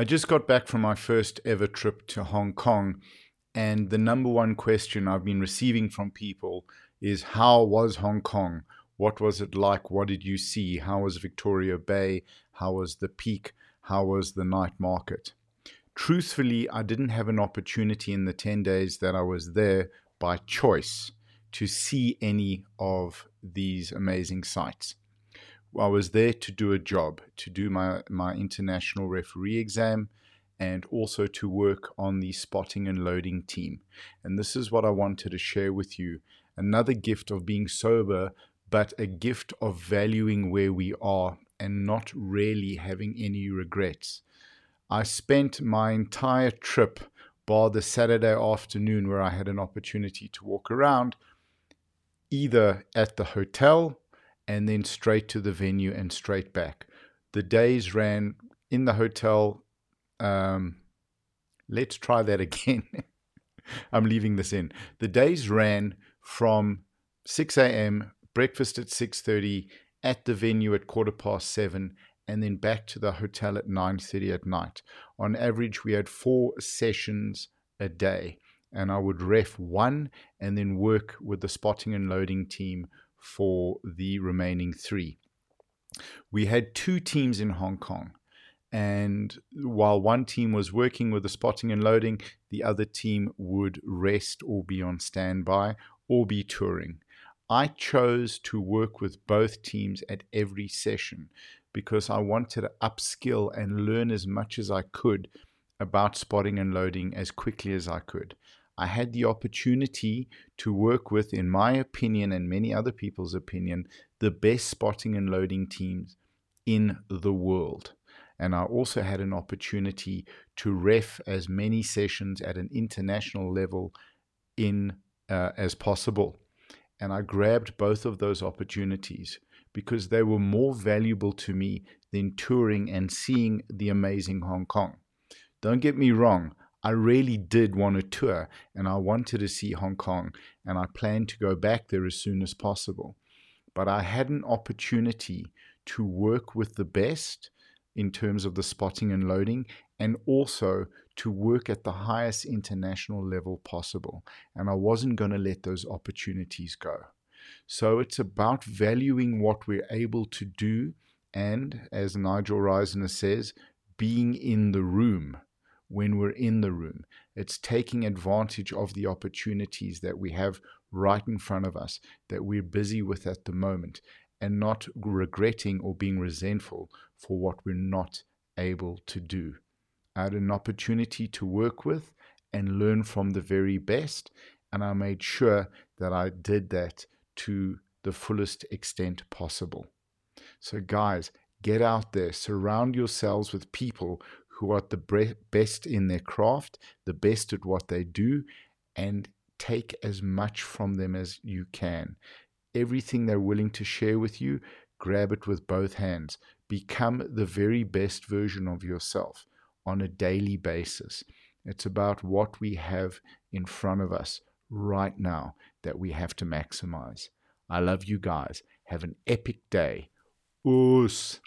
I just got back from my first ever trip to Hong Kong, and the number one question I've been receiving from people is How was Hong Kong? What was it like? What did you see? How was Victoria Bay? How was the peak? How was the night market? Truthfully, I didn't have an opportunity in the 10 days that I was there by choice to see any of these amazing sites. I was there to do a job, to do my, my international referee exam, and also to work on the spotting and loading team. And this is what I wanted to share with you another gift of being sober, but a gift of valuing where we are and not really having any regrets. I spent my entire trip, bar the Saturday afternoon where I had an opportunity to walk around, either at the hotel and then straight to the venue and straight back. The days ran in the hotel. Um, let's try that again. I'm leaving this in. The days ran from 6 a.m. breakfast at 6:30 at the venue at quarter past seven and then back to the hotel at 9:30 at night. On average, we had four sessions a day, and I would ref one and then work with the spotting and loading team for the remaining three. We had two teams in Hong Kong. And while one team was working with the spotting and loading, the other team would rest or be on standby or be touring. I chose to work with both teams at every session because I wanted to upskill and learn as much as I could about spotting and loading as quickly as I could. I had the opportunity to work with, in my opinion and many other people's opinion, the best spotting and loading teams in the world. And I also had an opportunity to ref as many sessions at an international level in uh, as possible. And I grabbed both of those opportunities because they were more valuable to me than touring and seeing the amazing Hong Kong. Don't get me wrong, I really did want to tour and I wanted to see Hong Kong and I planned to go back there as soon as possible. But I had an opportunity to work with the best in terms of the spotting and loading and also to work at the highest international level possible. And I wasn't going to let those opportunities go. So it's about valuing what we're able to do and, as Nigel Risner says, being in the room when we're in the room. It's taking advantage of the opportunities that we have right in front of us that we're busy with at the moment and not regretting or being resentful for what we're not able to do. I had an opportunity to work with and learn from the very best, and I made sure that I did that to the fullest extent possible. So, guys, get out there, surround yourselves with people who are the best in their craft, the best at what they do, and take as much from them as you can. Everything they're willing to share with you, grab it with both hands. Become the very best version of yourself on a daily basis. It's about what we have in front of us right now that we have to maximize. I love you guys. Have an epic day. Oos.